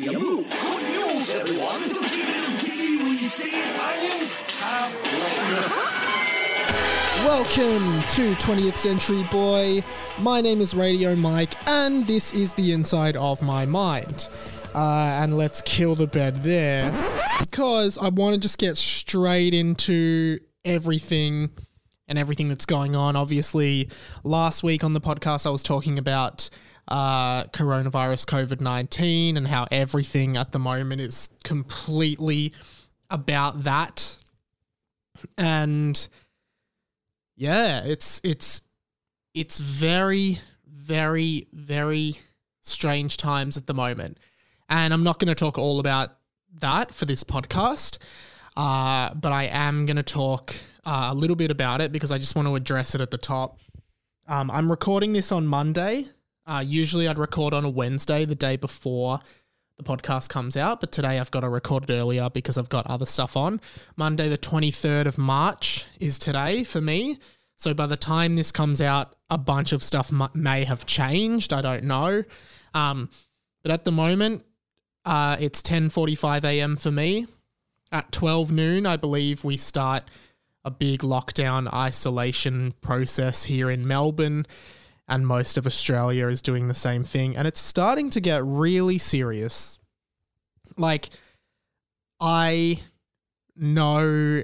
show you move. Good news, everyone! Don't you when you see? Welcome to 20th Century Boy. My name is Radio Mike, and this is the inside of my mind. Uh, and let's kill the bed there because I want to just get straight into everything and everything that's going on. Obviously, last week on the podcast, I was talking about uh, coronavirus COVID 19 and how everything at the moment is completely about that. And yeah, it's it's it's very very very strange times at the moment, and I'm not going to talk all about that for this podcast, uh, but I am going to talk uh, a little bit about it because I just want to address it at the top. Um, I'm recording this on Monday. Uh, usually, I'd record on a Wednesday, the day before the podcast comes out, but today I've got to record it earlier because I've got other stuff on. Monday, the 23rd of March, is today for me. So by the time this comes out, a bunch of stuff may have changed. I don't know. Um, but at the moment, uh, it's 10:45 a.m. for me. At 12 noon, I believe we start a big lockdown isolation process here in Melbourne, and most of Australia is doing the same thing. And it's starting to get really serious. Like, I know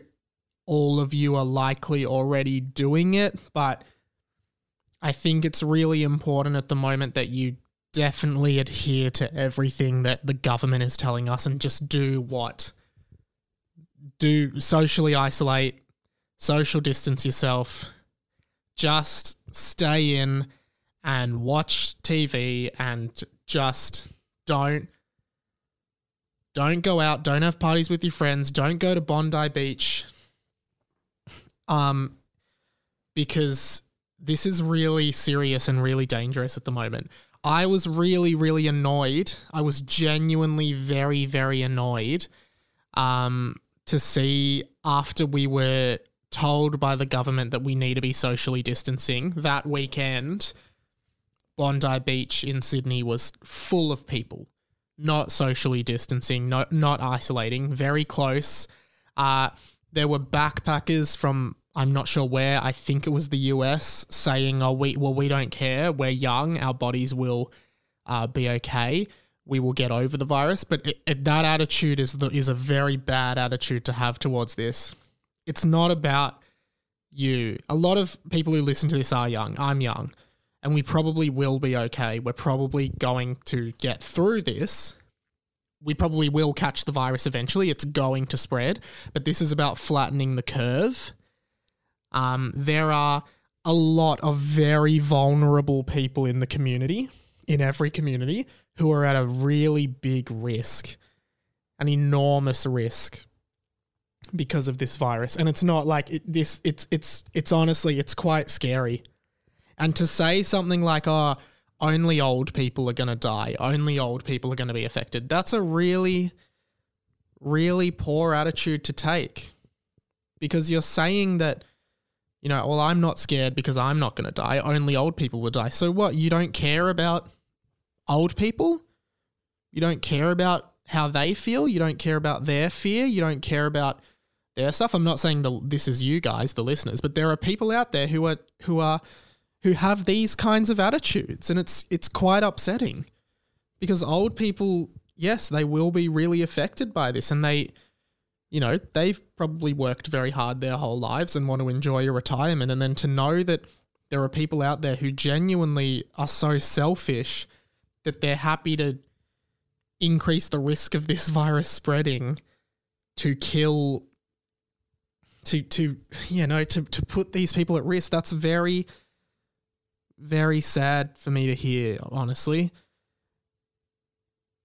all of you are likely already doing it, but I think it's really important at the moment that you definitely adhere to everything that the government is telling us and just do what do socially isolate, social distance yourself, just stay in and watch TV and just don't don't go out, don't have parties with your friends, don't go to Bondi Beach. Um because this is really serious and really dangerous at the moment. I was really really annoyed. I was genuinely very very annoyed um to see after we were told by the government that we need to be socially distancing that weekend, Bondi Beach in Sydney was full of people, not socially distancing, not not isolating, very close. Uh, there were backpackers from I'm not sure where. I think it was the US saying, "Oh, we well we don't care. We're young. Our bodies will uh, be okay. We will get over the virus." But it, it, that attitude is the, is a very bad attitude to have towards this. It's not about you. A lot of people who listen to this are young. I'm young. And we probably will be okay. We're probably going to get through this. We probably will catch the virus eventually. It's going to spread. But this is about flattening the curve. Um, there are a lot of very vulnerable people in the community, in every community, who are at a really big risk, an enormous risk because of this virus. And it's not like it, this it's it's it's honestly it's quite scary. And to say something like oh only old people are going to die. Only old people are going to be affected. That's a really really poor attitude to take. Because you're saying that you know well I'm not scared because I'm not going to die. Only old people will die. So what? You don't care about old people? You don't care about how they feel? You don't care about their fear? You don't care about their stuff. I'm not saying the, this is you guys, the listeners, but there are people out there who are who are who have these kinds of attitudes, and it's it's quite upsetting because old people, yes, they will be really affected by this, and they, you know, they've probably worked very hard their whole lives and want to enjoy a retirement, and then to know that there are people out there who genuinely are so selfish that they're happy to increase the risk of this virus spreading to kill to to you know to to put these people at risk. That's very very sad for me to hear honestly.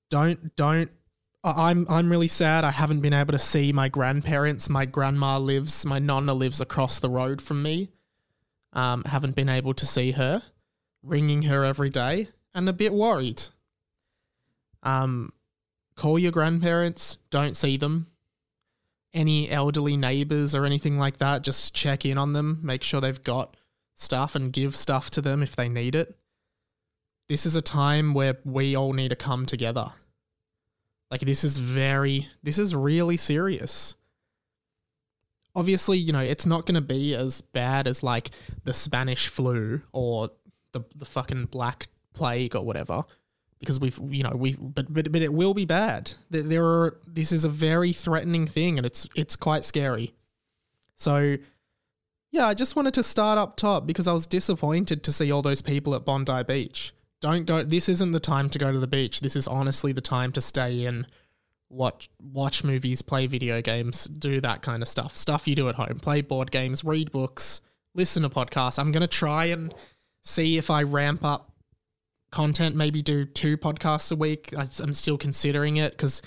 Don't don't I'm I'm really sad I haven't been able to see my grandparents. My grandma lives my nonna lives across the road from me. Um haven't been able to see her. Ringing her every day and a bit worried. Um call your grandparents. Don't see them any elderly neighbors or anything like that, just check in on them, make sure they've got stuff and give stuff to them if they need it. This is a time where we all need to come together. Like this is very this is really serious. Obviously, you know, it's not going to be as bad as like the Spanish flu or the the fucking black plague or whatever because we've you know we but but, but it will be bad. There, there are this is a very threatening thing and it's it's quite scary. So yeah, I just wanted to start up top because I was disappointed to see all those people at Bondi Beach. Don't go. This isn't the time to go to the beach. This is honestly the time to stay in, watch watch movies, play video games, do that kind of stuff. Stuff you do at home. Play board games, read books, listen to podcasts. I'm gonna try and see if I ramp up content. Maybe do two podcasts a week. I'm still considering it because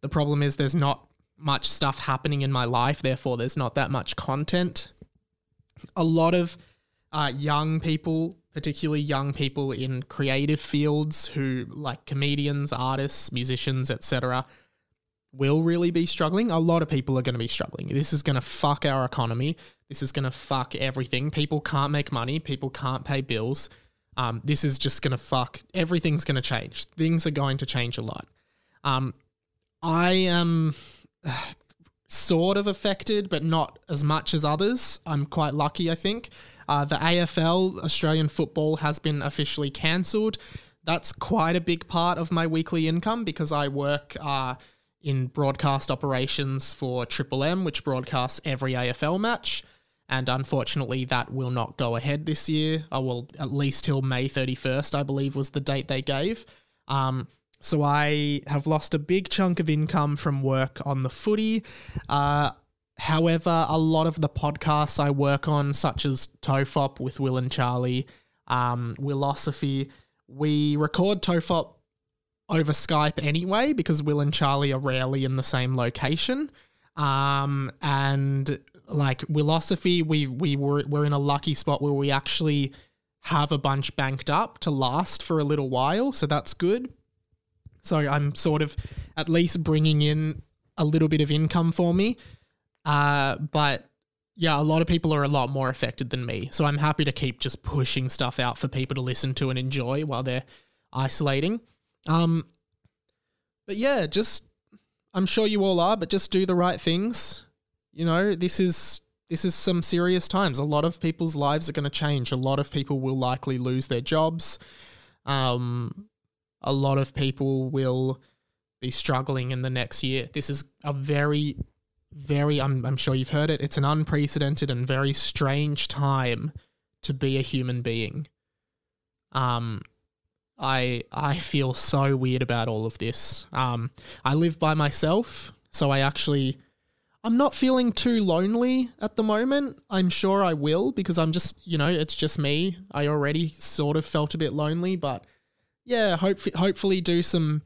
the problem is there's not much stuff happening in my life. Therefore, there's not that much content a lot of uh, young people, particularly young people in creative fields who like comedians, artists, musicians, etc., will really be struggling. A lot of people are going to be struggling. This is going to fuck our economy. This is going to fuck everything. People can't make money. People can't pay bills. Um, this is just going to fuck. Everything's going to change. Things are going to change a lot. Um, I am sort of affected, but not as much as others. I'm quite lucky, I think. Uh, the AFL, Australian football, has been officially cancelled. That's quite a big part of my weekly income because I work uh, in broadcast operations for Triple M, which broadcasts every AFL match. And unfortunately, that will not go ahead this year. I will at least till May 31st, I believe, was the date they gave. Um, so I have lost a big chunk of income from work on the footy. Uh, however, a lot of the podcasts I work on, such as Tofop with Wil and Charlie, um, Wilosophy, we record Tofop over Skype anyway because Wil and Charlie are rarely in the same location. Um, and like philosophy, we we were we're in a lucky spot where we actually have a bunch banked up to last for a little while, so that's good. So I'm sort of at least bringing in a little bit of income for me. Uh, but yeah, a lot of people are a lot more affected than me. So I'm happy to keep just pushing stuff out for people to listen to and enjoy while they're isolating. Um, but yeah, just I'm sure you all are, but just do the right things. You know, this is this is some serious times. A lot of people's lives are going to change. A lot of people will likely lose their jobs. Um, a lot of people will be struggling in the next year. This is a very, very, I'm, I'm sure you've heard it, it's an unprecedented and very strange time to be a human being. Um, I I feel so weird about all of this. Um, I live by myself, so I actually I'm not feeling too lonely at the moment. I'm sure I will because I'm just, you know, it's just me. I already sort of felt a bit lonely, but yeah, hope hopefully do some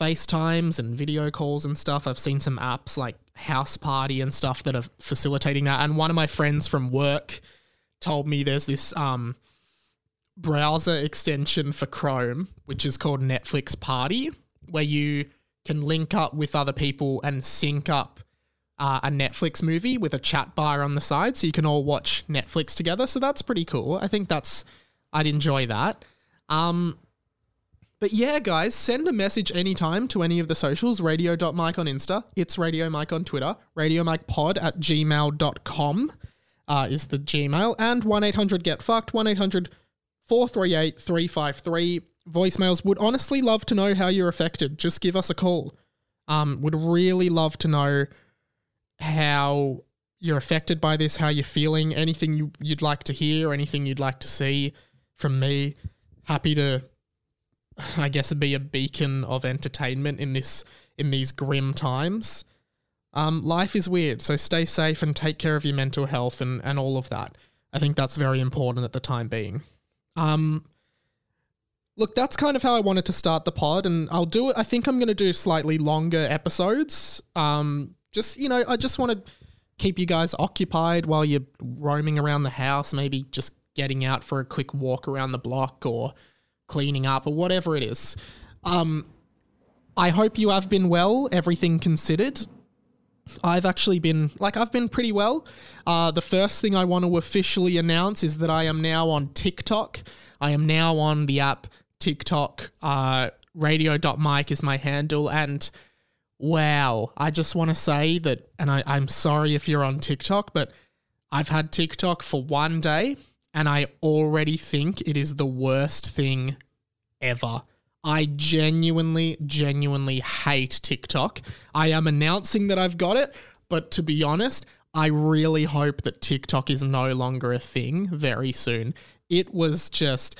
FaceTimes and video calls and stuff. I've seen some apps like House Party and stuff that are facilitating that. And one of my friends from work told me there's this um browser extension for Chrome, which is called Netflix Party, where you can link up with other people and sync up uh, a Netflix movie with a chat bar on the side, so you can all watch Netflix together. So that's pretty cool. I think that's I'd enjoy that. Um, but yeah, guys, send a message anytime to any of the socials radio.mike on Insta, it's Radio Mike on Twitter, radiomikepod at gmail.com uh, is the Gmail, and 1 800 Get Fucked, 1 800 438 353. Voicemails would honestly love to know how you're affected. Just give us a call. Um, would really love to know how you're affected by this, how you're feeling, anything you, you'd like to hear, anything you'd like to see from me. Happy to I guess be a beacon of entertainment in this in these grim times. Um, life is weird, so stay safe and take care of your mental health and, and all of that. I think that's very important at the time being. Um, look, that's kind of how I wanted to start the pod, and I'll do it. I think I'm going to do slightly longer episodes. Um, just you know, I just want to keep you guys occupied while you're roaming around the house, maybe just getting out for a quick walk around the block or cleaning up or whatever it is. Um, I hope you have been well, everything considered. I've actually been, like, I've been pretty well. Uh, the first thing I want to officially announce is that I am now on TikTok. I am now on the app TikTok uh, radio.mike is my handle. And wow, I just want to say that, and I, I'm sorry if you're on TikTok, but I've had TikTok for one day and I already think it is the worst thing ever. I genuinely, genuinely hate TikTok. I am announcing that I've got it, but to be honest, I really hope that TikTok is no longer a thing very soon. It was just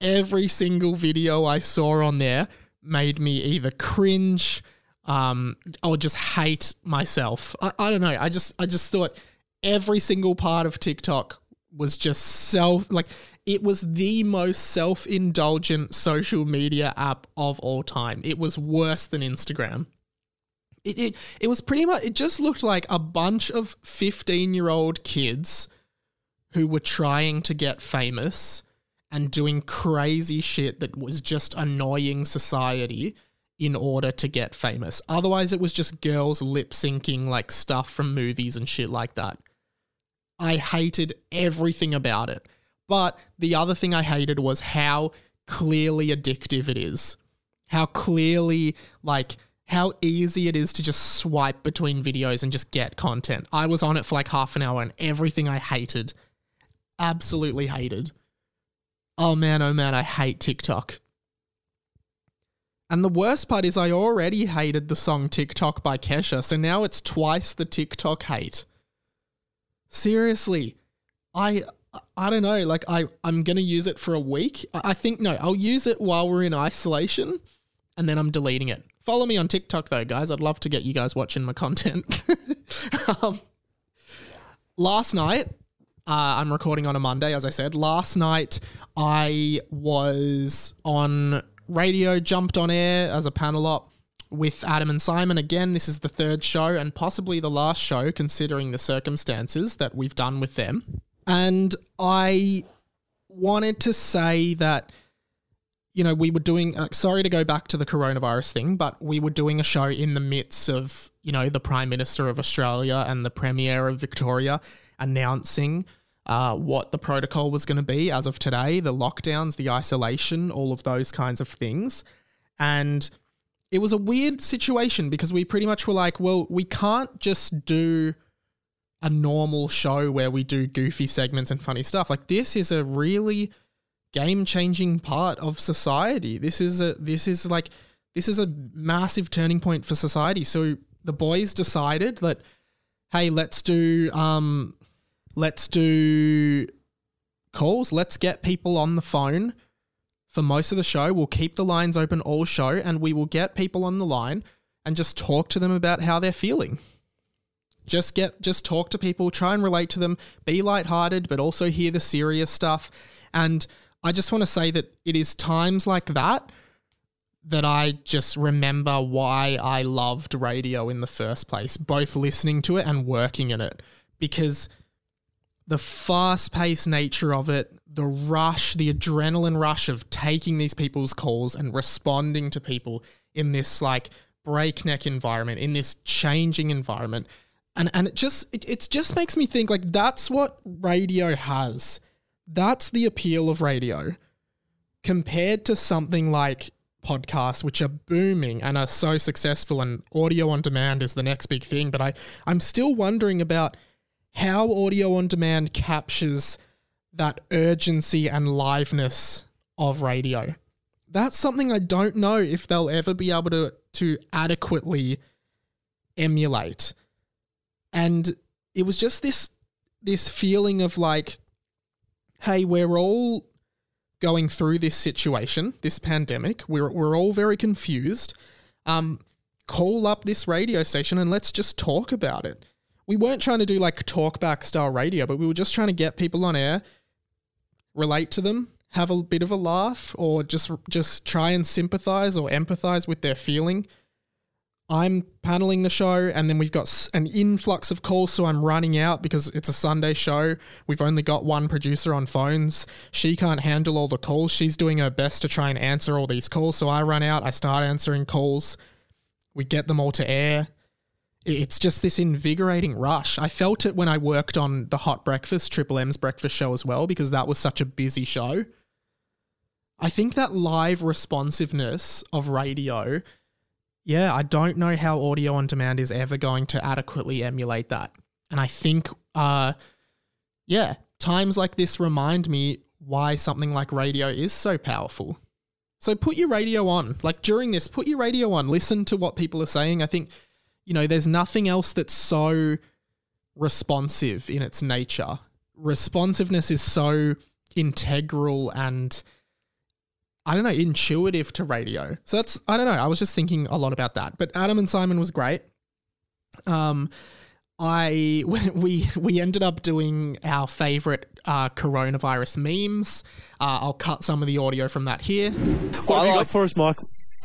every single video I saw on there made me either cringe um, or just hate myself. I, I don't know. I just I just thought every single part of TikTok was just self like it was the most self-indulgent social media app of all time. It was worse than Instagram. It, it, it was pretty much it just looked like a bunch of 15 year old kids who were trying to get famous and doing crazy shit that was just annoying society in order to get famous. Otherwise, it was just girls lip syncing like stuff from movies and shit like that. I hated everything about it. But the other thing I hated was how clearly addictive it is. How clearly, like, how easy it is to just swipe between videos and just get content. I was on it for like half an hour and everything I hated, absolutely hated. Oh man, oh man, I hate TikTok. And the worst part is, I already hated the song TikTok by Kesha, so now it's twice the TikTok hate. Seriously, I I don't know. Like I I'm gonna use it for a week. I, think no, I'll use it while we're in isolation, and then I'm deleting it. Follow me on TikTok though, guys. I'd love to get you guys watching my content. um, last night, uh, I'm recording on a Monday, as I said. Last night, I was on radio, jumped on air as a panel op with Adam and Simon. Again, this is the third show and possibly the last show, considering the circumstances that we've done with them. And I wanted to say that, you know, we were doing, uh, sorry to go back to the coronavirus thing, but we were doing a show in the midst of, you know, the Prime Minister of Australia and the Premier of Victoria announcing uh, what the protocol was going to be as of today the lockdowns, the isolation, all of those kinds of things. And it was a weird situation because we pretty much were like, well, we can't just do a normal show where we do goofy segments and funny stuff. Like this is a really game-changing part of society. This is a this is like this is a massive turning point for society. So the boys decided that hey, let's do um let's do calls. Let's get people on the phone for most of the show. We'll keep the lines open all show and we will get people on the line and just talk to them about how they're feeling. Just get just talk to people, try and relate to them, be lighthearted, but also hear the serious stuff. And I just want to say that it is times like that that I just remember why I loved radio in the first place, both listening to it and working in it. Because the fast paced nature of it, the rush, the adrenaline rush of taking these people's calls and responding to people in this like breakneck environment, in this changing environment. And, and it just it, it just makes me think like that's what radio has. That's the appeal of radio compared to something like podcasts which are booming and are so successful and audio on demand is the next big thing but I I'm still wondering about how audio on demand captures that urgency and liveness of radio. That's something I don't know if they'll ever be able to to adequately emulate. And it was just this this feeling of like hey, we're all going through this situation, this pandemic. We're we're all very confused. Um call up this radio station and let's just talk about it we weren't trying to do like talkback style radio, but we were just trying to get people on air, relate to them, have a bit of a laugh, or just just try and sympathize or empathize with their feeling. I'm paneling the show, and then we've got an influx of calls, so I'm running out because it's a Sunday show. We've only got one producer on phones. She can't handle all the calls. She's doing her best to try and answer all these calls, so I run out. I start answering calls. We get them all to air it's just this invigorating rush. I felt it when I worked on the Hot Breakfast, Triple M's breakfast show as well, because that was such a busy show. I think that live responsiveness of radio, yeah, I don't know how audio on demand is ever going to adequately emulate that. And I think, uh, yeah, times like this remind me why something like radio is so powerful. So put your radio on. Like during this, put your radio on. Listen to what people are saying. I think, you know, there's nothing else that's so responsive in its nature. Responsiveness is so integral and I don't know, intuitive to radio. So that's I don't know. I was just thinking a lot about that. But Adam and Simon was great. Um I we we ended up doing our favorite uh, coronavirus memes. Uh, I'll cut some of the audio from that here. What have you got for us, Mike?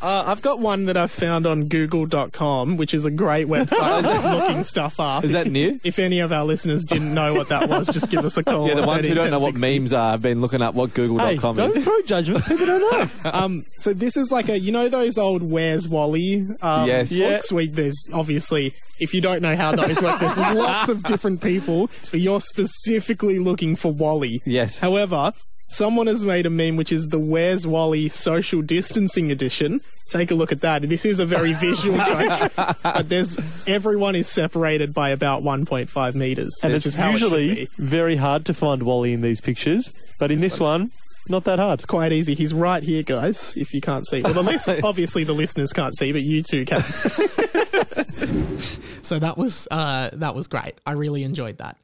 Uh, I've got one that I've found on google.com, which is a great website for just looking stuff up. Is that new? If any of our listeners didn't know what that was, just give us a call. Yeah, the ones who don't know what memes are have been looking up what Hey, Google.com don't is. throw judgment. People don't know. Um, so this is like a you know those old Where's Wally um, Yes. books where there's obviously if you don't know how those work, there's lots of different people, but you're specifically looking for Wally. Yes. However, someone has made a meme which is the Where's Wally social distancing edition. Take a look at that. This is a very visual joke, but there's everyone is separated by about 1.5 meters. And It's it's just how it usually very hard to find Wally in these pictures, but in this one, not that hard. It's quite easy. He's right here, guys. If you can't see, well, the list, obviously the listeners can't see, but you two can. so that was uh, that was great. I really enjoyed that.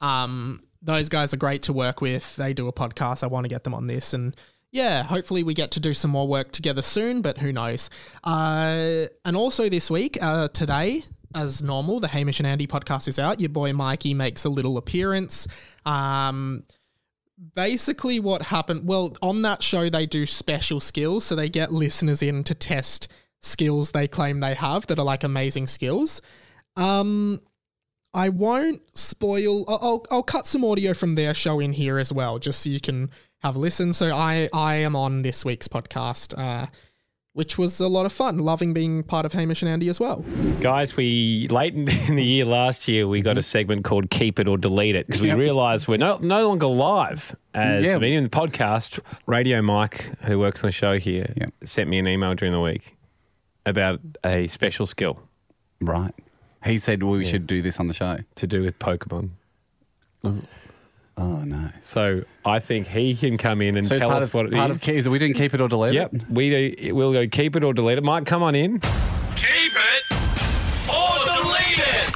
Um, those guys are great to work with. They do a podcast. I want to get them on this, and yeah, hopefully we get to do some more work together soon. But who knows? Uh, and also this week, uh, today. As normal, the Hamish and Andy podcast is out. Your boy Mikey makes a little appearance. Um, basically what happened well on that show they do special skills so they get listeners in to test skills they claim they have that are like amazing skills um i won't spoil I'll, I'll, cut some audio from their show in here as well just so you can have a listen so i i am on this week's podcast uh which was a lot of fun loving being part of hamish and andy as well Guys, we late in the year last year we Mm-hmm. got a segment called "Keep It or Delete It" because we realised we're no, no longer live. As Yeah. I mean, in the podcast, Radio Mike, who works on the show here, Yep. sent me an email during the week about a special skill Right. He said we should do this on the show. to do with Pokemon. Oh, oh no. So I think he can come in and So tell us of, what it is. part of ke- is we didn't keep it or delete Yep, it. Yep. We do, we'll go keep it or delete it. Mike, come on in. Keep it or delete it.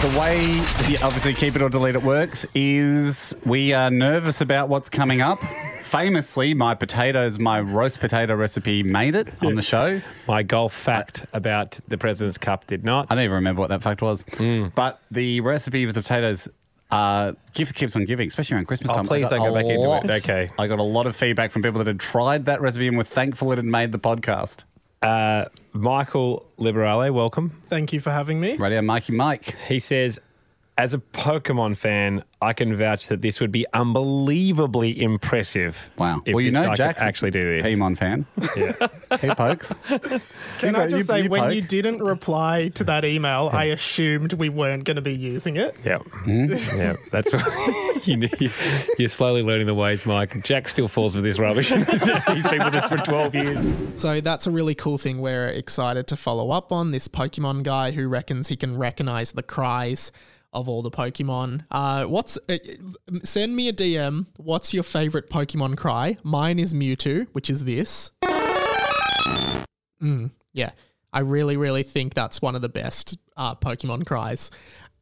The way the obviously keep it or delete it works is we are nervous about what's coming up. Famously, my potatoes, my roast potato recipe made it on the show. My golf fact about the President's Cup did not. I don't even remember what that fact was. But the recipe with the potatoes uh, gift keeps on giving, especially around Christmas Oh, time. I please don't go a back into it. Okay. I got a lot of feedback from people that had tried that recipe and were thankful it had made the podcast. Uh, Michael Liberale, welcome. thank you for having me Radio Mikey Mike. He says, as a Pokemon fan, I can vouch that this would be unbelievably impressive. Wow. If well, you know, guy could Jack's actually do this. Pokemon fan. Yeah. he pokes. Can You I go- just you- say, you when poke. you didn't reply to that email, I assumed we weren't going to be using it. yeah. Hmm? Yeah. That's right. you, you're slowly learning the ways, Mike. Jack still falls for this rubbish. He's been with us for 12 years. So that's a really cool thing we're excited to follow up on. This Pokemon guy who reckons he can recognize the cries of all the Pokemon. Uh, what's uh, send me a DM. What's your favorite Pokemon cry? Mine is Mewtwo, which is this. Mm, yeah, I really, really think that's one of the best uh, Pokemon cries.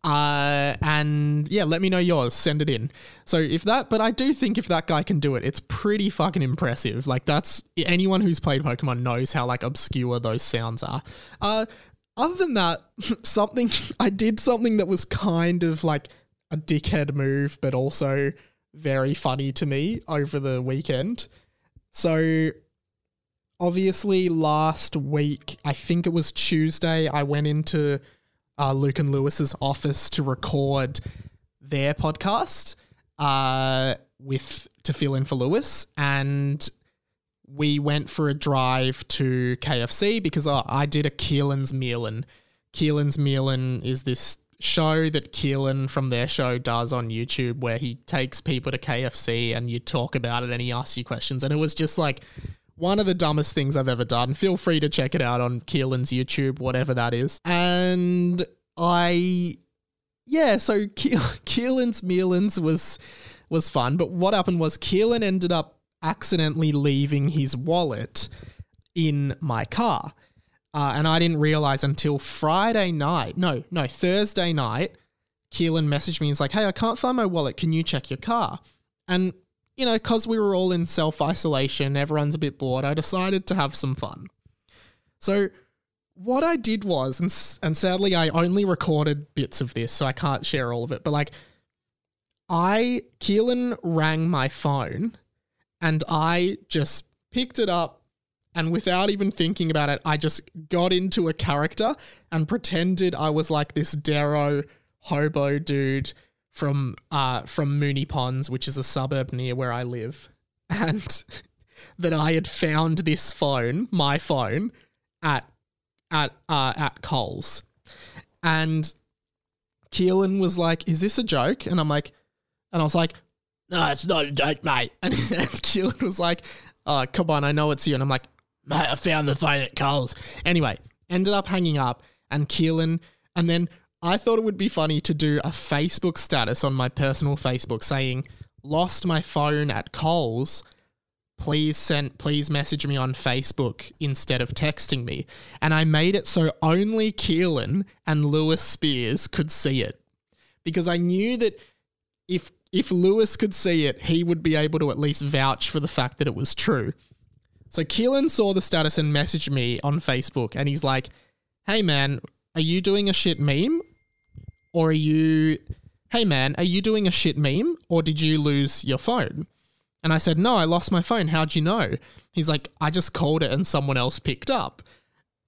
Uh, and yeah, let me know yours. Send it in. So if that, but I do think if that guy can do it, it's pretty fucking impressive. Like that's anyone who's played Pokemon knows how like obscure those sounds are. Uh, other than that, something I did something that was kind of like a dickhead move, but also very funny to me over the weekend. So obviously last week, I think it was Tuesday, I went into uh, Luke and Lewis's office to record their podcast uh, with to fill in for Lewis, and we went for a drive to KFC because uh, I did a Keelan's Mealin. Keelan's Mealin is this show that Keelan from their show does on YouTube where he takes people to KFC and you talk about it and he asks you questions. And it was just like one of the dumbest things I've ever done. Feel free to check it out on Keelan's YouTube, whatever that is. And I, yeah, so Ke- Keelan's Mealans was was fun. But what happened was Keelan ended up accidentally leaving his wallet in my car. Uh, and I didn't realize until Friday night. No, no, Thursday night. Keelan messaged me. He's like, "Hey, I can't find my wallet. Can you check your car?" And you know, because we were all in self isolation, everyone's a bit bored. I decided to have some fun. So what I did was, and and sadly, I only recorded bits of this, so I can't share all of it. But like, I Keelan rang my phone, and I just picked it up and without even thinking about it, I just got into a character and pretended I was like this Darrow hobo dude from uh from Moonee Ponds, which is a suburb near where I live, and that I had found this phone, my phone, at at uh at Coles, and Keelan was like, "Is this a joke?" And I'm like, and I was like, "No, it's not a joke, mate." And, and Keelan was like, "Oh, come on, I know it's you." And I'm like, "Mate, I found the phone at Coles." Anyway, ended up hanging up, and Keelan, and then I thought it would be funny to do a Facebook status on my personal Facebook saying, "Lost my phone at Coles." Please send please message me on Facebook instead of texting me. And I made it so only Keelan and Lewis Spears could see it. Because I knew that if if Lewis could see it, he would be able to at least vouch for the fact that it was true. So Keelan saw the status and messaged me on Facebook and he's like, Hey man, are you doing a shit meme? Or are you Hey man, are you doing a shit meme? Or did you lose your phone? And I said, No, I lost my phone. How'd you know? He's like, I just called it and someone else picked up.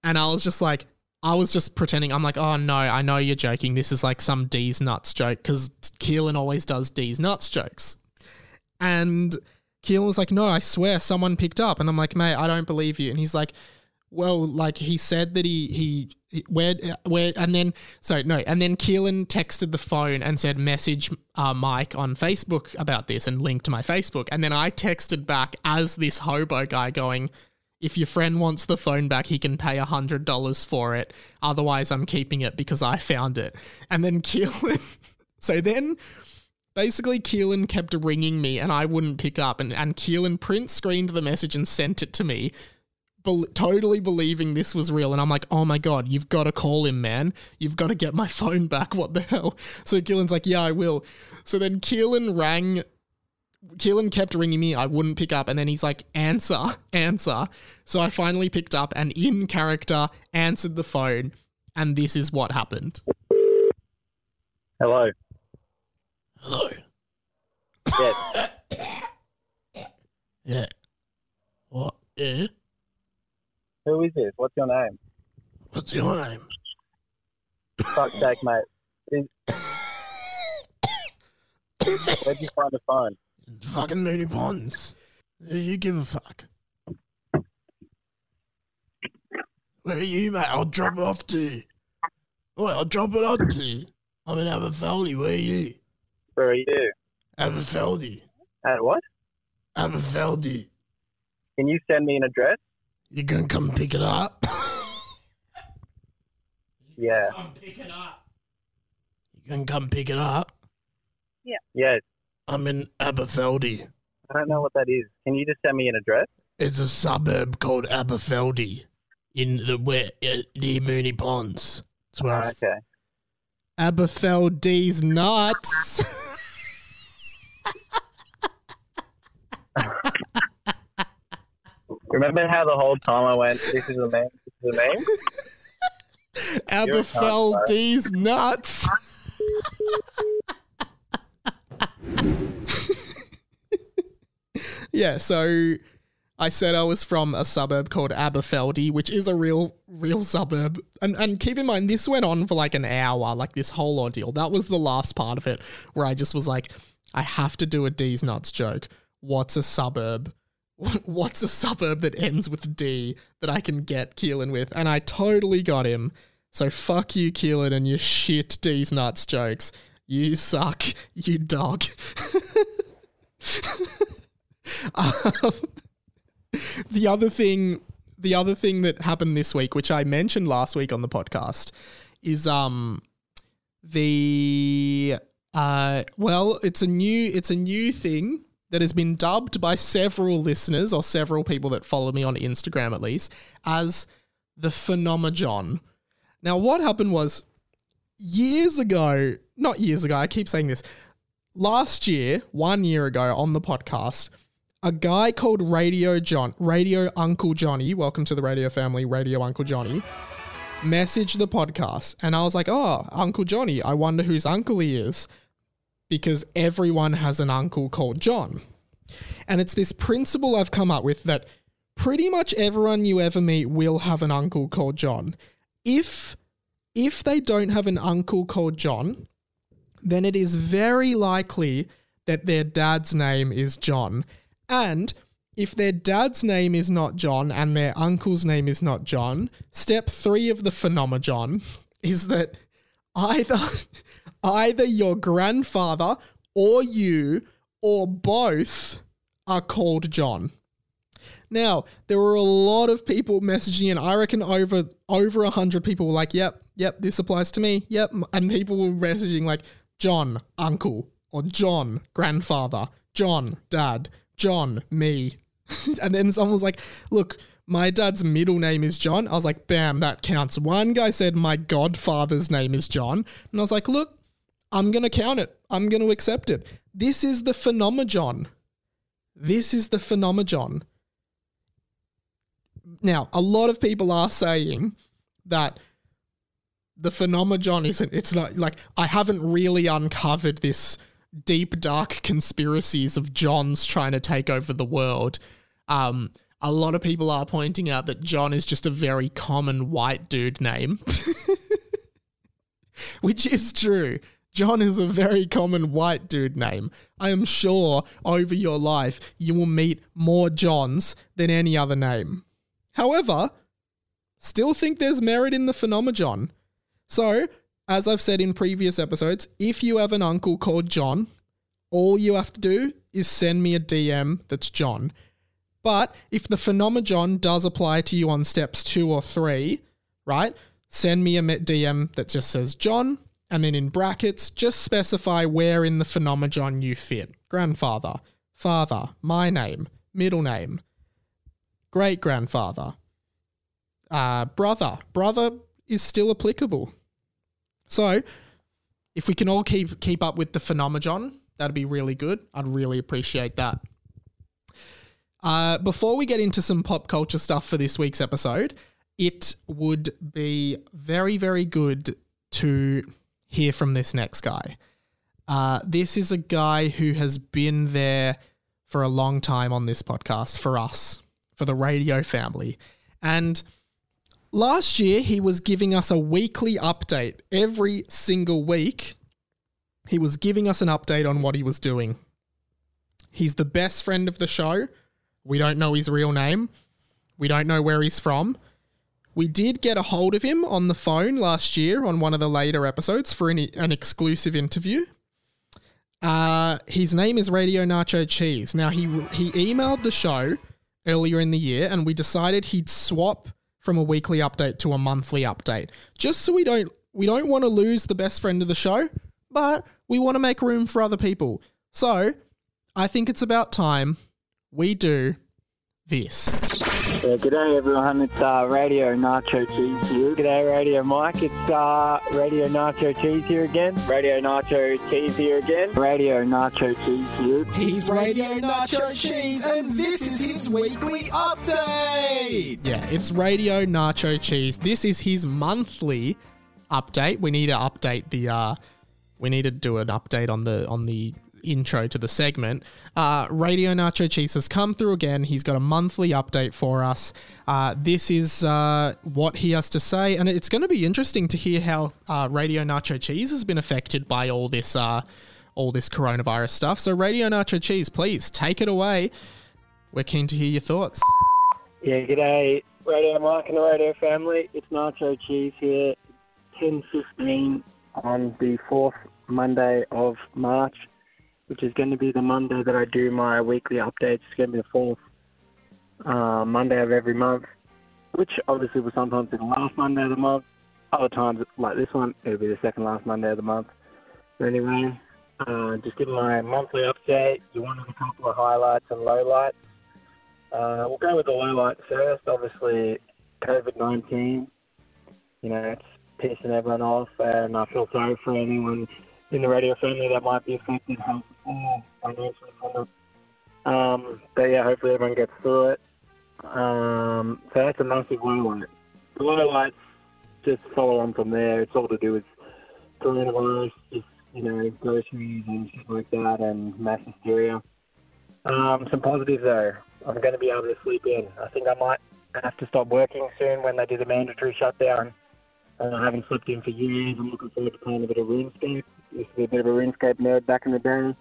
And I was just like, I was just pretending. I'm like, oh no, I know you're joking. This is like some D's nuts joke because Keelan always does D's nuts jokes. And Keelan was like, no, I swear someone picked up. And I'm like, mate, I don't believe you. And he's like, well, like he said that he he he- where where and then sorry no and then Keelan texted the phone and said message uh, Mike on Facebook about this and linked to my Facebook and then I texted back as this hobo guy going if your friend wants the phone back he can pay a hundred dollars for it otherwise I'm keeping it because I found it and then Keelan so then basically Keelan kept ringing me and I wouldn't pick up and and Keelan print screened the message and sent it to me bel totally believing this was real. And I'm like, oh my God, you've got to call him, man. You've got to get my phone back. What the hell? So Keelan's like, yeah, I will. So then Keelan rang. Keelan kept ringing me. I wouldn't pick up. And then he's like, answer, answer. So I finally picked up and in character answered the phone. And this is what happened. Hello. Hello. Yes. Yeah. What? Yeah. Who is this? What's your name? What's your name? Fuck's sake, mate. Where'd you find the phone? Fucking Moonee Ponds. Who you give a fuck? Where are you, mate? I'll drop it off to you. Oh, I'll drop it off to you. I'm in Aberfeldie. Where are you? Where are you? Aberfeldie. At what? Aberfeldie. Can you send me an address? You gonna come pick it up? Yeah. come pick it up. You gonna come pick it up? Yeah. Yes. I'm in Aberfeldie. I don't know what that is. Can you just send me an address? It's a suburb called Aberfeldie in the where uh, near Moonee Ponds. That's where I Okay. Aberfeldie's nuts. Remember how the whole time I went, this is a meme, this is a meme? Aberfeldie's nuts. yeah, so I said I was from a suburb called Aberfeldie, which is a real, real suburb. And and keep in mind, this went on for like an hour, like this whole ordeal. That was the last part of it where I just was like, I have to do a D's nuts joke. What's a suburb? What's a suburb that ends with D that I can get Keelan with? And I totally got him. So fuck you, Keelan, and your shit D's nuts jokes. You suck, you dog. um, the other thing, the other thing that happened this week, which I mentioned last week on the podcast, is um the uh well, it's a new it's a new thing that has been dubbed by several listeners or several people that follow me on Instagram at least as the phenomenon. Now, what happened was years ago, not years ago, I keep saying this. Last year, one year ago on the podcast, a guy called Radio John, Radio Uncle Johnny, welcome to the radio family, Radio Uncle Johnny, messaged the podcast. And I was like, oh, Uncle Johnny, I wonder whose uncle he is. Because everyone has an uncle called John. And it's this principle I've come up with that pretty much everyone you ever meet will have an uncle called John. If if they don't have an uncle called John, then it is very likely that their dad's name is John. And if their dad's name is not John and their uncle's name is not John, step three of the phenomenon is that either either your grandfather or you or both are called John. Now, there were a lot of people messaging in. I reckon over over a hundred people were like, "Yep, yep, this applies to me." Yep, and people were messaging like, "John, uncle," or "John, grandfather," "John, dad," "John, me," and then someone was like, "Look." My dad's middle name is John. I was like, bam, that counts. One guy said my godfather's name is John. And I was like, look, I'm going to count it. I'm going to accept it. This is the phenomenon. This is the phenomenon. Now, a lot of people are saying that the phenomenon isn't, it's not like I haven't really uncovered this deep, dark conspiracies of John's trying to take over the world. Um, a lot of people are pointing out that John is just a very common white dude name, which is true. John is a very common white dude name. I am sure over your life you will meet more Johns than any other name. However, still think there's merit in the phenomenon. So, as I've said in previous episodes, if you have an uncle called John, all you have to do is send me a DM that's John. But if the phenomenon does apply to you on steps two or three, right? Send me a DM that just says John, and then in brackets, just specify where in the phenomenon you fit. Grandfather, father, my name, middle name, great grandfather, uh, brother. Brother is still applicable. So, if we can all keep keep up with the phenomenon, that'd be really good. I'd really appreciate that. Uh, before we get into some pop culture stuff for this week's episode, it would be very, very good to hear from this next guy. Uh, this is a guy who has been there for a long time on this podcast for us, for the radio family. And last year, he was giving us a weekly update every single week. He was giving us an update on what he was doing. He's the best friend of the show. We don't know his real name. We don't know where he's from. We did get a hold of him on the phone last year on one of the later episodes for an, an exclusive interview. Uh, his name is Radio Nacho Cheese. Now he he emailed the show earlier in the year, and we decided he'd swap from a weekly update to a monthly update, just so we don't we don't want to lose the best friend of the show, but we want to make room for other people. So I think it's about time we do this. Yeah, g'day everyone, it's uh, Radio Nacho Cheese here. G'day Radio Mike, it's uh, Radio Nacho Cheese here again. Radio Nacho Cheese here again. Radio Nacho Cheese here. He's Radio Nacho Cheese, and this is his weekly update. Yeah, it's Radio Nacho Cheese. This is his monthly update. We need to update the. Uh, we need to do an update on the on the intro to the segment. Uh, Radio Nacho Cheese has come through again. He's got a monthly update for us. Uh, this is uh, what he has to say, and it's going to be interesting to hear how uh, Radio Nacho Cheese has been affected by all this, uh, all this coronavirus stuff. So, Radio Nacho Cheese, please take it away. We're keen to hear your thoughts. Yeah, g'day Radio Mike and the Radio family. It's Nacho Cheese here. 10.15 on the fourth Monday of March, which is going to be the Monday that I do my weekly updates. It's going to be the fourth uh, Monday of every month, which obviously will sometimes be the last Monday of the month. Other times, like this one, it'll be the second last Monday of the month. But anyway, uh, just give my monthly update. You wanted a couple of highlights and lowlights. Uh, we'll go with the lowlights first. Obviously, COVID 19. You know, it's pissing everyone off, and I feel sorry for anyone in the radio family that might be affected health. Um, but yeah, hopefully everyone gets through it. Um, so that's a massive lowlight. The lowlights just follow on from there. It's all to do with coronavirus, just you know, groceries and shit like that, and mass hysteria. Um, some positives though. I'm going to be able to sleep in. I think I might have to stop working soon when they do the mandatory shutdown. I haven't slept in for years. I'm looking forward to playing a bit of RuneScape. Used to a bit of a RuneScape nerd back in the day.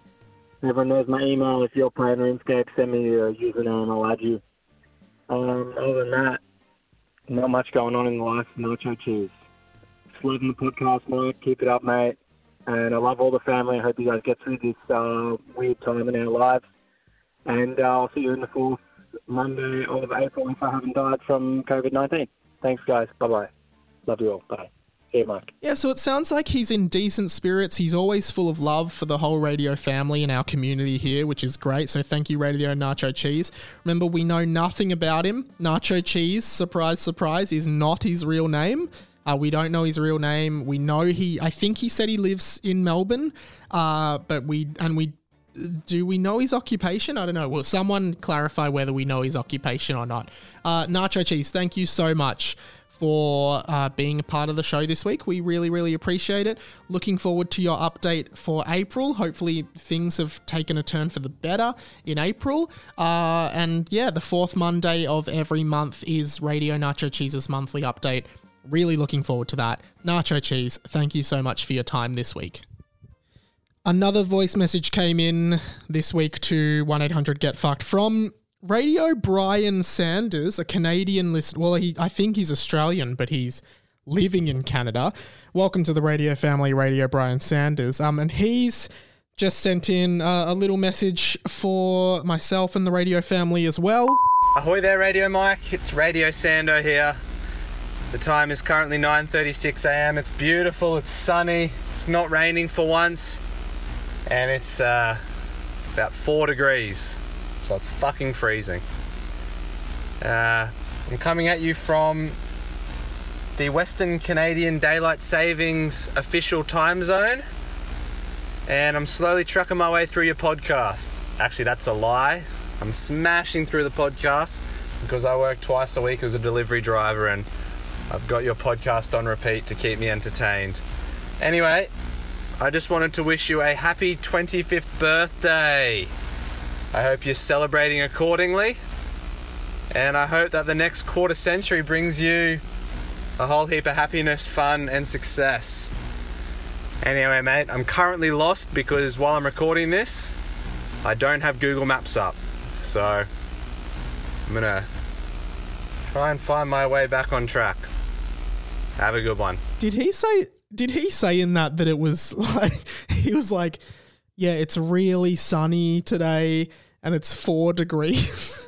Everyone knows my email. If you're playing RuneScape, send me your username. I'll add you. Um, other than that, not much going on in the life of Nacho Cheese. Just loving the podcast, Mike. Keep it up, mate. And I love all the family. I hope you guys get through this uh, weird time in our lives. And uh, I'll see you in the fourth Monday of April if I haven't died from COVID 19. Thanks, guys. Bye bye. Love you all. Bye. Mike. Yeah, so it sounds like he's in decent spirits. He's always full of love for the whole radio family and our community here, which is great. So thank you, Radio Nacho Cheese. Remember, we know nothing about him. Nacho Cheese, surprise, surprise, is not his real name. Uh, we don't know his real name. We know he. I think he said he lives in Melbourne, uh, but we and we do we know his occupation? I don't know. Will someone clarify whether we know his occupation or not? Uh, Nacho Cheese, thank you so much for uh, being a part of the show this week. We really, really appreciate it. Looking forward to your update for April. Hopefully, things have taken a turn for the better in April. Uh, and yeah, the fourth Monday of every month is Radio Nacho Cheese's monthly update. Really looking forward to that. Nacho Cheese, thank you so much for your time this week. Another voice message came in this week to 1 800 Get Fucked from Radio Brian Sanders, a Canadian list. Well, he, I think he's Australian, but he's living in Canada. Welcome to the radio family, Radio Brian Sanders. Um, and he's just sent in uh, a little message for myself and the radio family as well. Ahoy there, Radio Mike. It's Radio Sando here. The time is currently 9:36 a.m. It's beautiful. It's sunny. It's not raining for once, and it's uh, about four degrees, it's fucking freezing. Uh, I'm coming at you from the Western Canadian Daylight Savings official time zone, and I'm slowly trucking my way through your podcast. Actually, that's a lie. I'm smashing through the podcast because I work twice a week as a delivery driver and I've got your podcast on repeat to keep me entertained. Anyway, I just wanted to wish you a happy 25th birthday. I hope you're celebrating accordingly. And I hope that the next quarter century brings you a whole heap of happiness, fun, and success. Anyway, mate, I'm currently lost because while I'm recording this, I don't have Google Maps up. So I'm gonna try and find my way back on track. Have a good one. Did he say? Did he say in that that it was like he was like, yeah, it's really sunny today and it's four degrees.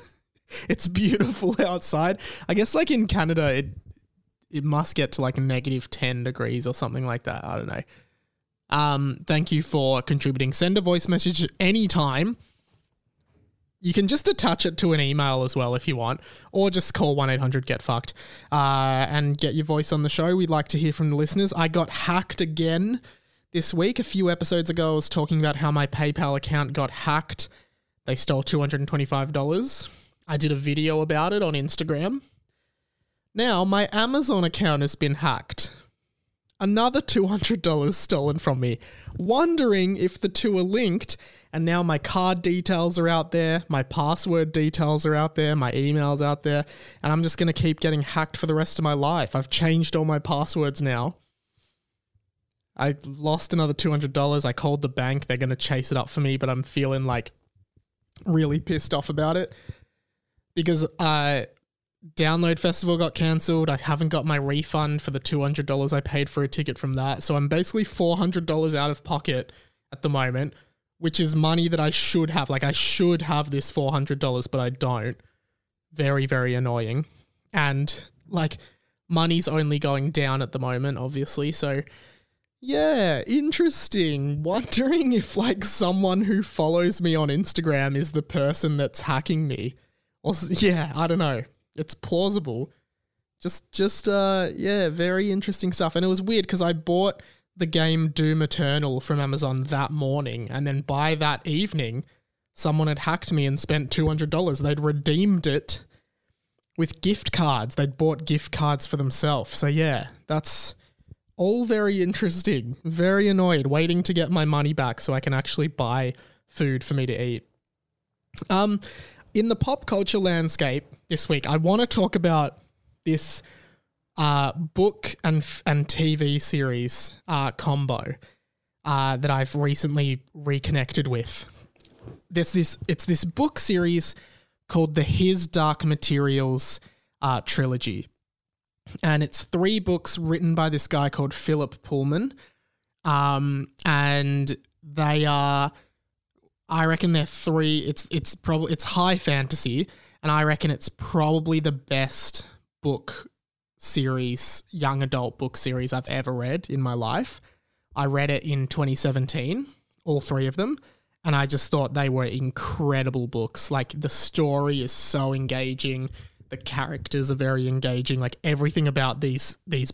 it's beautiful outside. I guess like in Canada, it it must get to like a negative ten degrees or something like that. I don't know. Um, thank you for contributing. Send a voice message anytime. You can just attach it to an email as well if you want, or just call 1 800 Get Fucked uh, and get your voice on the show. We'd like to hear from the listeners. I got hacked again this week. A few episodes ago, I was talking about how my PayPal account got hacked. They stole $225. I did a video about it on Instagram. Now, my Amazon account has been hacked. Another $200 stolen from me. Wondering if the two are linked and now my card details are out there, my password details are out there, my emails out there, and I'm just going to keep getting hacked for the rest of my life. I've changed all my passwords now. I lost another $200. I called the bank. They're going to chase it up for me, but I'm feeling like really pissed off about it because I Download Festival got cancelled. I haven't got my refund for the $200 I paid for a ticket from that. So I'm basically $400 out of pocket at the moment, which is money that I should have. Like, I should have this $400, but I don't. Very, very annoying. And, like, money's only going down at the moment, obviously. So, yeah, interesting. Wondering if, like, someone who follows me on Instagram is the person that's hacking me. Or, yeah, I don't know. It's plausible. Just, just, uh, yeah, very interesting stuff. And it was weird because I bought the game Doom Eternal from Amazon that morning, and then by that evening, someone had hacked me and spent two hundred dollars. They'd redeemed it with gift cards. They'd bought gift cards for themselves. So yeah, that's all very interesting. Very annoyed, waiting to get my money back so I can actually buy food for me to eat. Um, in the pop culture landscape this week, I want to talk about this uh, book and and TV series uh, combo uh, that I've recently reconnected with. There's this it's this book series called the His Dark Materials uh, trilogy, and it's three books written by this guy called Philip Pullman, um, and they are. I reckon they're three. It's it's probably it's high fantasy, and I reckon it's probably the best book series, young adult book series I've ever read in my life. I read it in 2017, all three of them, and I just thought they were incredible books. Like the story is so engaging, the characters are very engaging, like everything about these these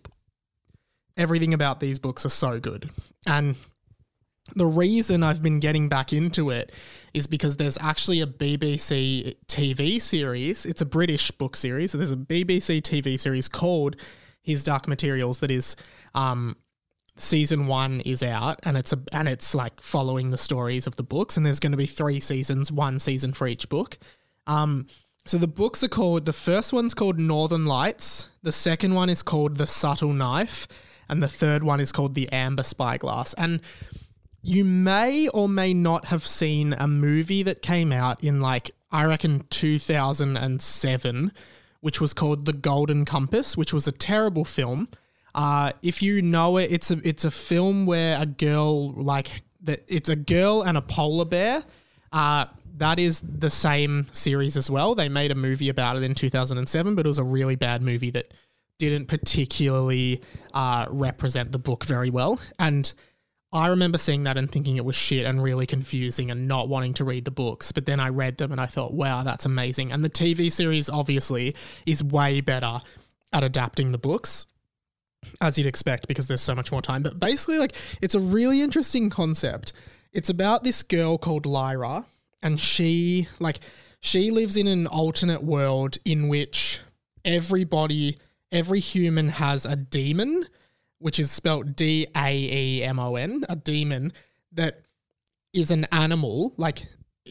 everything about these books are so good. And the reason I've been getting back into it is because there's actually a BBC TV series. It's a British book series. So there's a BBC TV series called His Dark Materials that is um season 1 is out and it's a and it's like following the stories of the books and there's going to be 3 seasons, one season for each book. Um so the books are called the first one's called Northern Lights, the second one is called The Subtle Knife, and the third one is called The Amber Spyglass. And you may or may not have seen a movie that came out in like I reckon 2007 which was called The Golden Compass which was a terrible film. Uh, if you know it it's a it's a film where a girl like that it's a girl and a polar bear. Uh, that is the same series as well. They made a movie about it in 2007 but it was a really bad movie that didn't particularly uh, represent the book very well and I remember seeing that and thinking it was shit and really confusing and not wanting to read the books. But then I read them and I thought, wow, that's amazing. And the TV series obviously is way better at adapting the books, as you'd expect, because there's so much more time. But basically, like, it's a really interesting concept. It's about this girl called Lyra, and she, like, she lives in an alternate world in which everybody, every human has a demon which is spelt D A E M O N, a demon that is an animal. Like,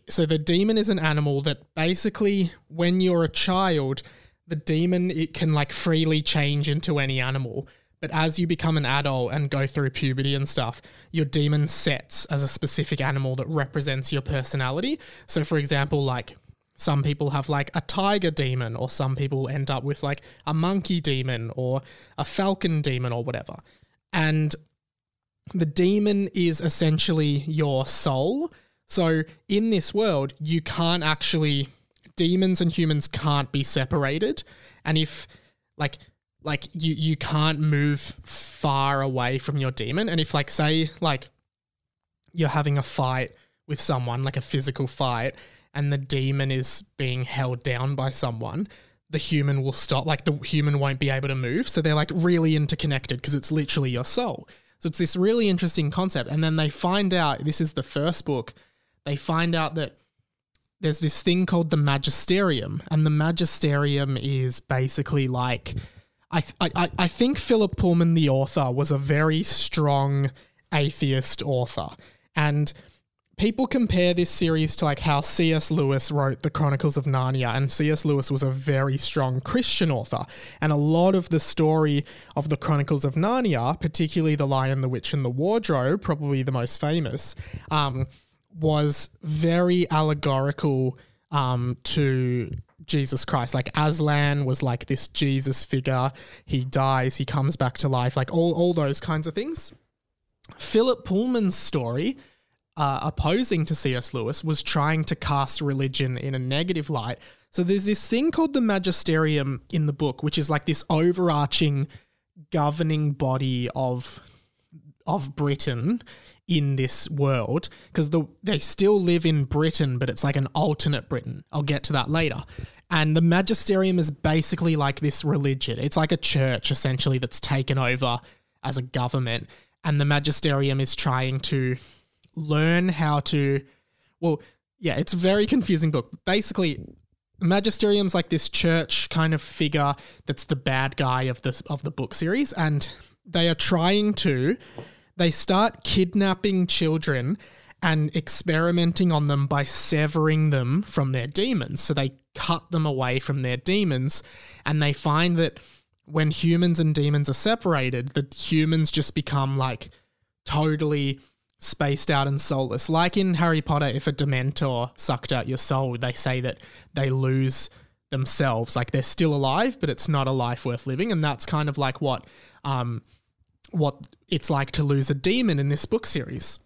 so the demon is an animal that basically, when you're a child, the demon it can like freely change into any animal. But as you become an adult and go through puberty and stuff, your demon sets as a specific animal that represents your personality. So, for example, like some people have like a tiger demon, or some people end up with like a monkey demon or a falcon demon or whatever. And the demon is essentially your soul. So in this world, you can't actually demons and humans can't be separated. And if like like you you can't move far away from your demon. And if like say like you're having a fight with someone, like a physical fight, and the demon is being held down by someone, the human will stop. Like the human won't be able to move. So they're like really interconnected because it's literally your soul. So it's this really interesting concept. And then they find out this is the first book. They find out that there's this thing called the magisterium, and the magisterium is basically like I I- I think Philip Pullman, the author, was a very strong atheist author, and people compare this series to like how C.S. Lewis wrote the Chronicles of Narnia, and C.S. Lewis was a very strong Christian author, and a lot of the story of the Chronicles of Narnia, particularly The Lion, the Witch, and the Wardrobe, probably the most famous, um, was very allegorical um, to Jesus Christ. Like Aslan was like this Jesus figure. He dies, he comes back to life, like all, all those kinds of things. Philip Pullman's story, uh, opposing to C.S. Lewis, was trying to cast religion in a negative light. So there's this thing called the magisterium in the book, which is like this overarching governing body of of Britain in this world because the they still live in Britain, but it's like an alternate Britain. I'll get to that later. And the magisterium is basically like this religion. It's like a church essentially that's taken over as a government. And the magisterium is trying to learn how to well, yeah, it's a very confusing book. Basically, magisterium's like this church kind of figure that's the bad guy of the of the book series and they are trying to they start kidnapping children and experimenting on them by severing them from their demons. So they cut them away from their demons, and they find that when humans and demons are separated, the humans just become like totally spaced out and soulless. Like in Harry Potter, if a Dementor sucked out your soul, they say that they lose themselves. Like they're still alive, but it's not a life worth living. And that's kind of like what um, what it's like to lose a demon in this book series.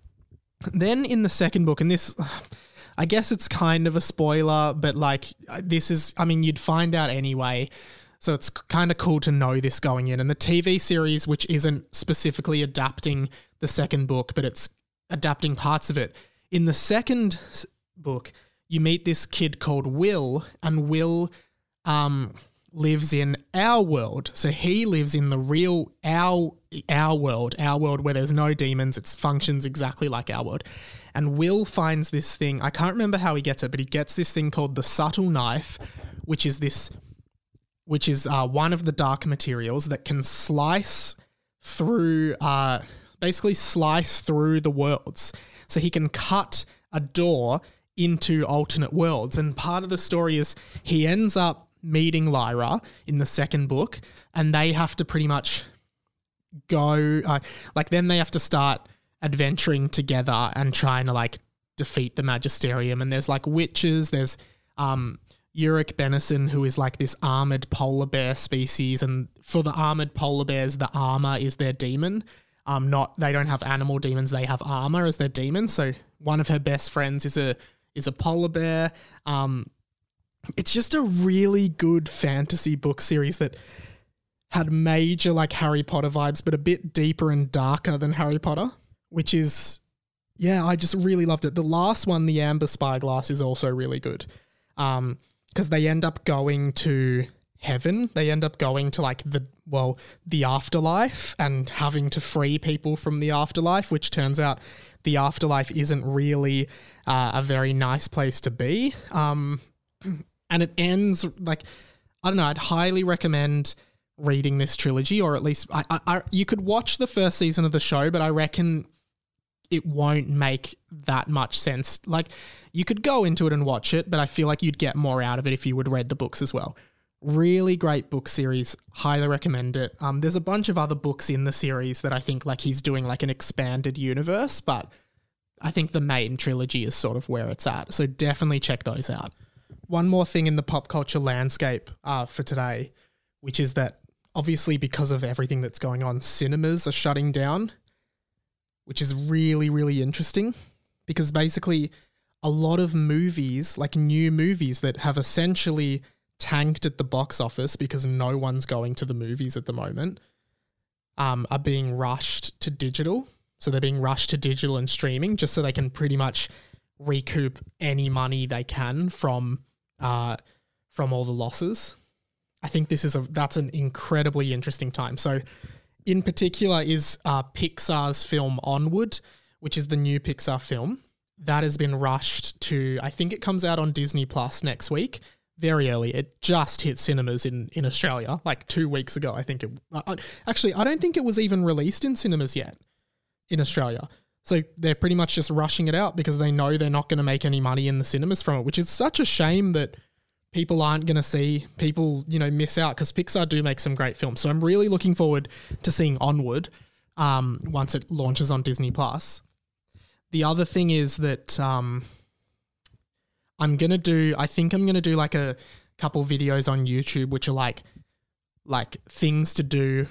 Then in the second book, and this, I guess it's kind of a spoiler, but like this is, I mean, you'd find out anyway. So it's kind of cool to know this going in. And the TV series, which isn't specifically adapting the second book, but it's adapting parts of it. In the second book, you meet this kid called Will, and Will um, lives in our world. So he lives in the real our our world, our world where there's no demons. It functions exactly like our world. And Will finds this thing. I can't remember how he gets it, but he gets this thing called the subtle knife, which is this which is uh, one of the dark materials that can slice through, uh, basically slice through the worlds. So he can cut a door into alternate worlds. And part of the story is he ends up meeting Lyra in the second book, and they have to pretty much go, uh, like, then they have to start adventuring together and trying to, like, defeat the Magisterium. And there's, like, witches, there's, um, Iorek Byrnison, who is like this armored polar bear species, and for the armored polar bears, the armor is their demon. Um, not they don't have animal demons; they have armor as their demon. So one of her best friends is a is a polar bear. Um, it's just a really good fantasy book series that had major like Harry Potter vibes, but a bit deeper and darker than Harry Potter, which is yeah, I just really loved it. The last one, the Amber Spyglass, is also really good. Um, because they end up going to heaven. They end up going to like the well, the afterlife and having to free people from the afterlife, which turns out the afterlife isn't really uh, a very nice place to be. Um, and it ends like I don't know. I'd highly recommend reading this trilogy, or at least I, I, I you could watch the first season of the show, but I reckon it won't make that much sense. Like you could go into it and watch it, but I feel like you'd get more out of it if you would read the books as well. Really great book series. Highly recommend it. Um, there's a bunch of other books in the series that I think like he's doing like an expanded universe, but I think the main trilogy is sort of where it's at. So definitely check those out. One more thing in the pop culture landscape uh, for today, which is that obviously because of everything that's going on, cinemas are shutting down, which is really, really interesting because basically a lot of movies, like new movies that have essentially tanked at the box office because no one's going to the movies at the moment, um, are being rushed to digital. So they're being rushed to digital and streaming just so they can pretty much recoup any money they can from uh, from all the losses. I think this is a that's an incredibly interesting time. So, in particular, is uh, Pixar's film Onward, which is the new Pixar film that has been rushed to. I think it comes out on Disney Plus next week, very early. It just hit cinemas in in Australia like two weeks ago. I think it. Uh, actually, I don't think it was even released in cinemas yet in Australia. So they're pretty much just rushing it out because they know they're not going to make any money in the cinemas from it, which is such a shame that people aren't going to see people, you know, miss out because Pixar do make some great films. So I'm really looking forward to seeing Onward um, once it launches on Disney Plus. The other thing is that um, I'm gonna do. I think I'm gonna do like a couple videos on YouTube which are like like things to do,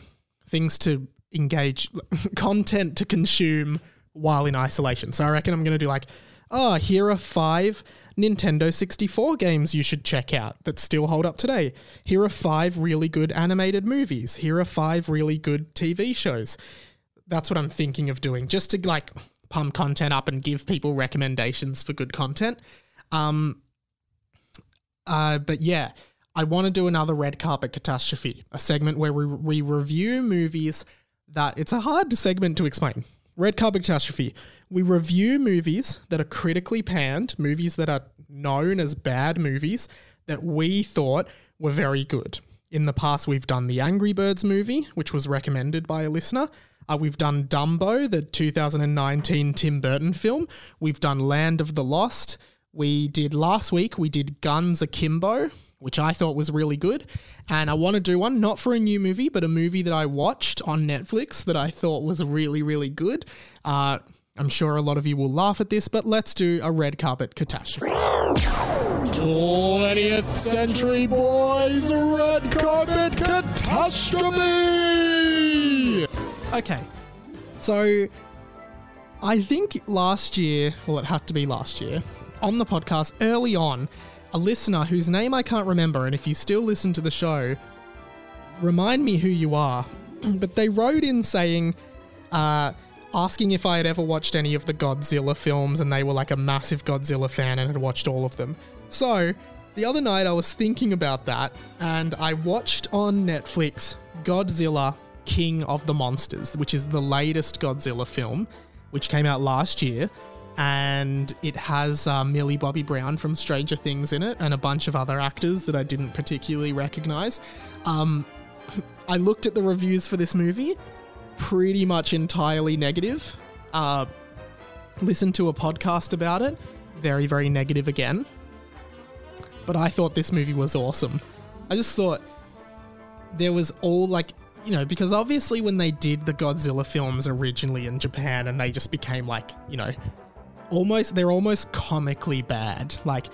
things to engage, content to consume while in isolation. So I reckon I'm going to do like, oh, here are five Nintendo 64 games you should check out that still hold up today. Here are five really good animated movies. Here are five really good TV shows. That's what I'm thinking of doing, just to like pump content up and give people recommendations for good content. Um, uh, but yeah, I want to do another red carpet catastrophe, a segment where we, we review movies that it's a hard segment to explain. Red carpet catastrophe. We review movies that are critically panned, movies that are known as bad movies that we thought were very good. In the past, we've done the Angry Birds movie, which was recommended by a listener. Uh, we've done Dumbo, the 2019 Tim Burton film. We've done Land of the Lost. We did last week, we did Guns Akimbo, which I thought was really good. And I want to do one, not for a new movie, but a movie that I watched on Netflix that I thought was really, really good. Uh, I'm sure a lot of you will laugh at this, but let's do a red carpet catastrophe. 20th Century Boys Red Carpet Catastrophe! Okay, so I think last year, well, it had to be last year, on the podcast early on, a listener whose name I can't remember, and if you still listen to the show, remind me who you are. but they wrote in saying, uh, asking if I had ever watched any of the Godzilla films, and they were like a massive Godzilla fan and had watched all of them. So, the other night I was thinking about that, and I watched on Netflix Godzilla King of the Monsters, which is the latest Godzilla film, which came out last year. And it has uh, Millie Bobby Brown from Stranger Things in it, and a bunch of other actors that I didn't particularly recognize. Um, I looked at the reviews for this movie, pretty much entirely negative. Uh, listened to a podcast about it, very, very negative again. But I thought this movie was awesome. I just thought there was all like, you know, because obviously when they did the Godzilla films originally in Japan and they just became like, you know, almost, they're almost comically bad. Like,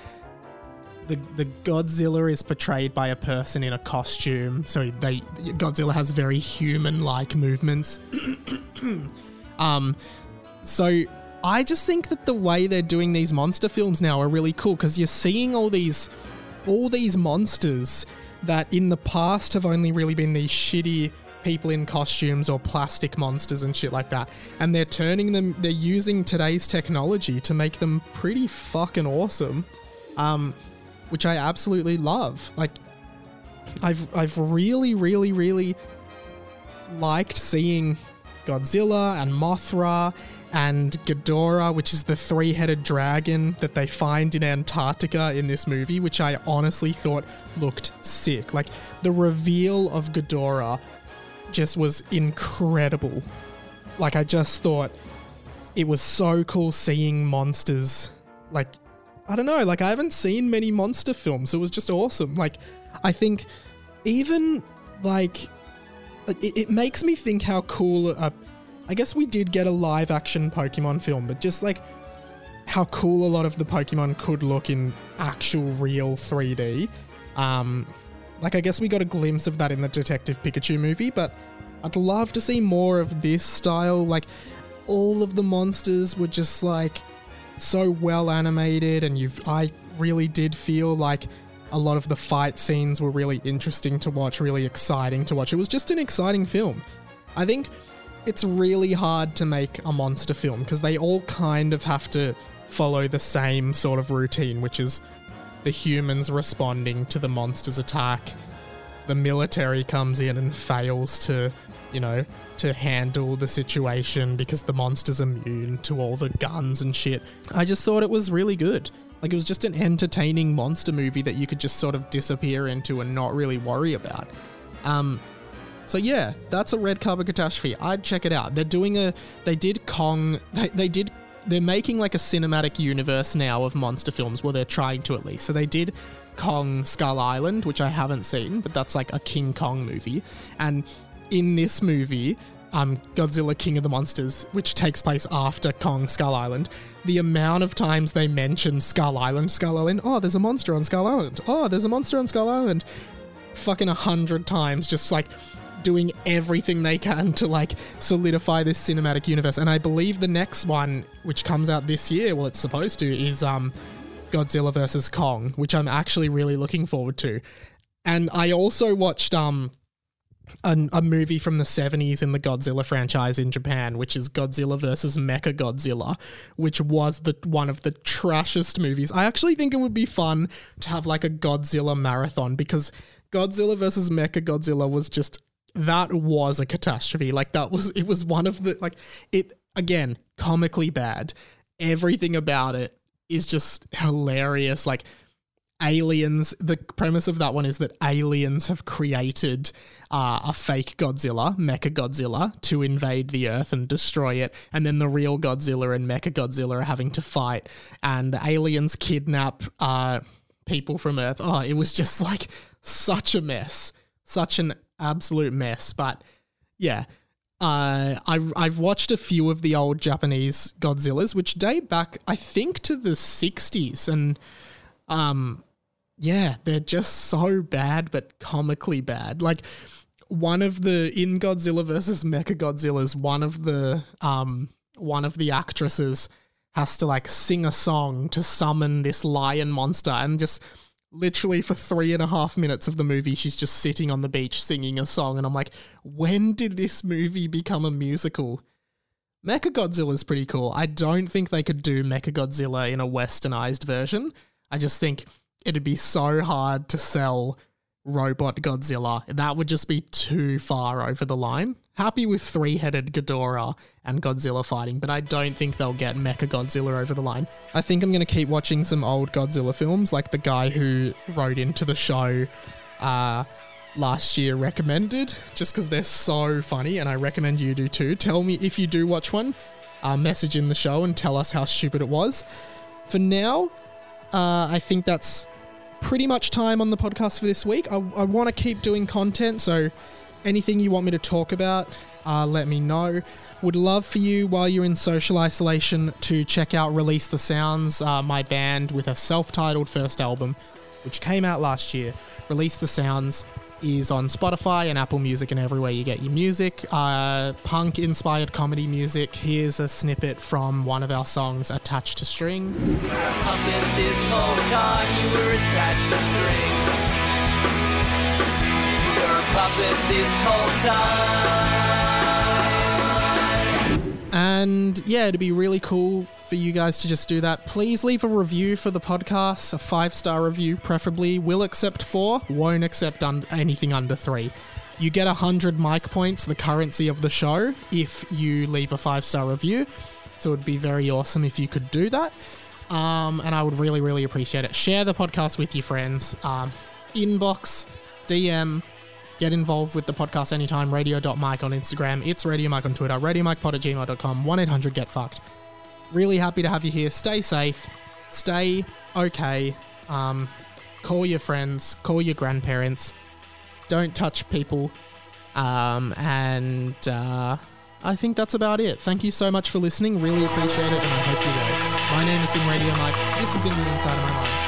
the, the Godzilla is portrayed by a person in a costume, so they Godzilla has very human like movements. um, so I just think that the way they're doing these monster films now are really cool because you're seeing all these all these monsters that in the past have only really been these shitty people in costumes or plastic monsters and shit like that. And they're turning them they're using today's technology to make them pretty fucking awesome. Um which I absolutely love. Like I've I've really really really liked seeing Godzilla and Mothra and Ghidorah, which is the three-headed dragon that they find in Antarctica in this movie, which I honestly thought looked sick. Like the reveal of Ghidorah just was incredible. Like I just thought it was so cool seeing monsters like I don't know, like I haven't seen many monster films. It was just awesome. Like I think even like it, it makes me think how cool I guess we did get a live action Pokemon film, but just like how cool a lot of the Pokemon could look in actual real 3D. Um, like I guess we got a glimpse of that in the Detective Pikachu movie, but I'd love to see more of this style. Like all of the monsters were just like so well animated, and you've I really did feel like a lot of the fight scenes were really interesting to watch, really exciting to watch. It was just an exciting film. I think it's really hard to make a monster film because they all kind of have to follow the same sort of routine, which is the humans responding to the monster's attack. The military comes in and fails to, you know, to handle the situation because the monster's immune to all the guns and shit. I just thought it was really good. Like it was just an entertaining monster movie that you could just sort of disappear into and not really worry about. Um, so yeah, that's a red carpet catastrophe. I'd check it out. They're doing a. They did Kong. They, they did. They're making like a cinematic universe now of monster films. Well, they're trying to at least. So they did Kong Skull Island, which I haven't seen, but that's like a King Kong movie. And in this movie, um, Godzilla King of the Monsters, which takes place after Kong Skull Island, the amount of times they mention Skull Island, Skull Island, oh, there's a monster on Skull Island, oh, there's a monster on Skull Island, fucking a hundred times, just like doing everything they can to like solidify this cinematic universe. And I believe the next one, which comes out this year, well, it's supposed to, is um, Godzilla versus Kong, which I'm actually really looking forward to. And I also watched um a, a movie from the 70s in the Godzilla franchise in Japan, which is Godzilla versus Mecha Godzilla, which was the one of the trashest movies. I actually think it would be fun to have like a Godzilla marathon because Godzilla versus Mecha Godzilla was just that was a catastrophe. Like that was it was one of the like it again comically bad. Everything about it is just hilarious. Like aliens the premise of that one is that aliens have created uh, a fake godzilla mecha godzilla to invade the earth and destroy it and then the real godzilla and mecha godzilla are having to fight and the aliens kidnap uh, people from earth oh it was just like such a mess such an absolute mess but yeah uh, I, I've watched a few of the old Japanese Godzillas, which date back, I think, to the 60s. And um, yeah, they're just so bad, but comically bad. Like one of the in Godzilla versus Mecha Godzilla's, one of the um one of the actresses has to like sing a song to summon this lion monster and just literally for three and a half minutes of the movie she's just sitting on the beach singing a song and i'm like when did this movie become a musical? Mecha godzilla is pretty cool. I don't think they could do mecha godzilla in a westernized version. I just think it'd be so hard to sell robot Godzilla. That would just be too far over the line. Happy with three headed Ghidorah and Godzilla fighting, but I don't think they'll get Mecha Godzilla over the line. I think I'm going to keep watching some old Godzilla films, like the guy who wrote into the show uh, last year recommended, just because they're so funny, and I recommend you do too. Tell me if you do watch one, uh, message in the show and tell us how stupid it was. For now, uh, I think that's pretty much time on the podcast for this week. I, I want to keep doing content, so anything you want me to talk about, uh, let me know. Would love for you while you're in social isolation to check out Release the Sounds, uh, my band with a self titled first album, which came out last year. Release the Sounds is on Spotify and Apple Music and everywhere you get your music. Uh, punk inspired comedy music. Here's a snippet from one of our songs, Attached to String. And yeah, it'd be really cool for you guys to just do that. Please leave a review for the podcast, a five star review, preferably. We'll accept four, won't accept un- anything under three. You get 100 Mike points, the currency of the show, if you leave a five star review. So it would be very awesome if you could do that. Um, and I would really, really appreciate it. Share the podcast with your friends. Um, inbox, DM, get involved with the podcast anytime. Radio.mike on Instagram. It's Radio Mike on Twitter. radio RadioMikePod at gmail.com. 1 800 Get Fucked. Really happy to have you here. Stay safe. Stay okay. Um, call your friends. Call your grandparents. Don't touch people. Um, and uh, I think that's about it. Thank you so much for listening. Really appreciate it, and I hope you will. My name has been Radio Mike. This has been the Inside of My Mind.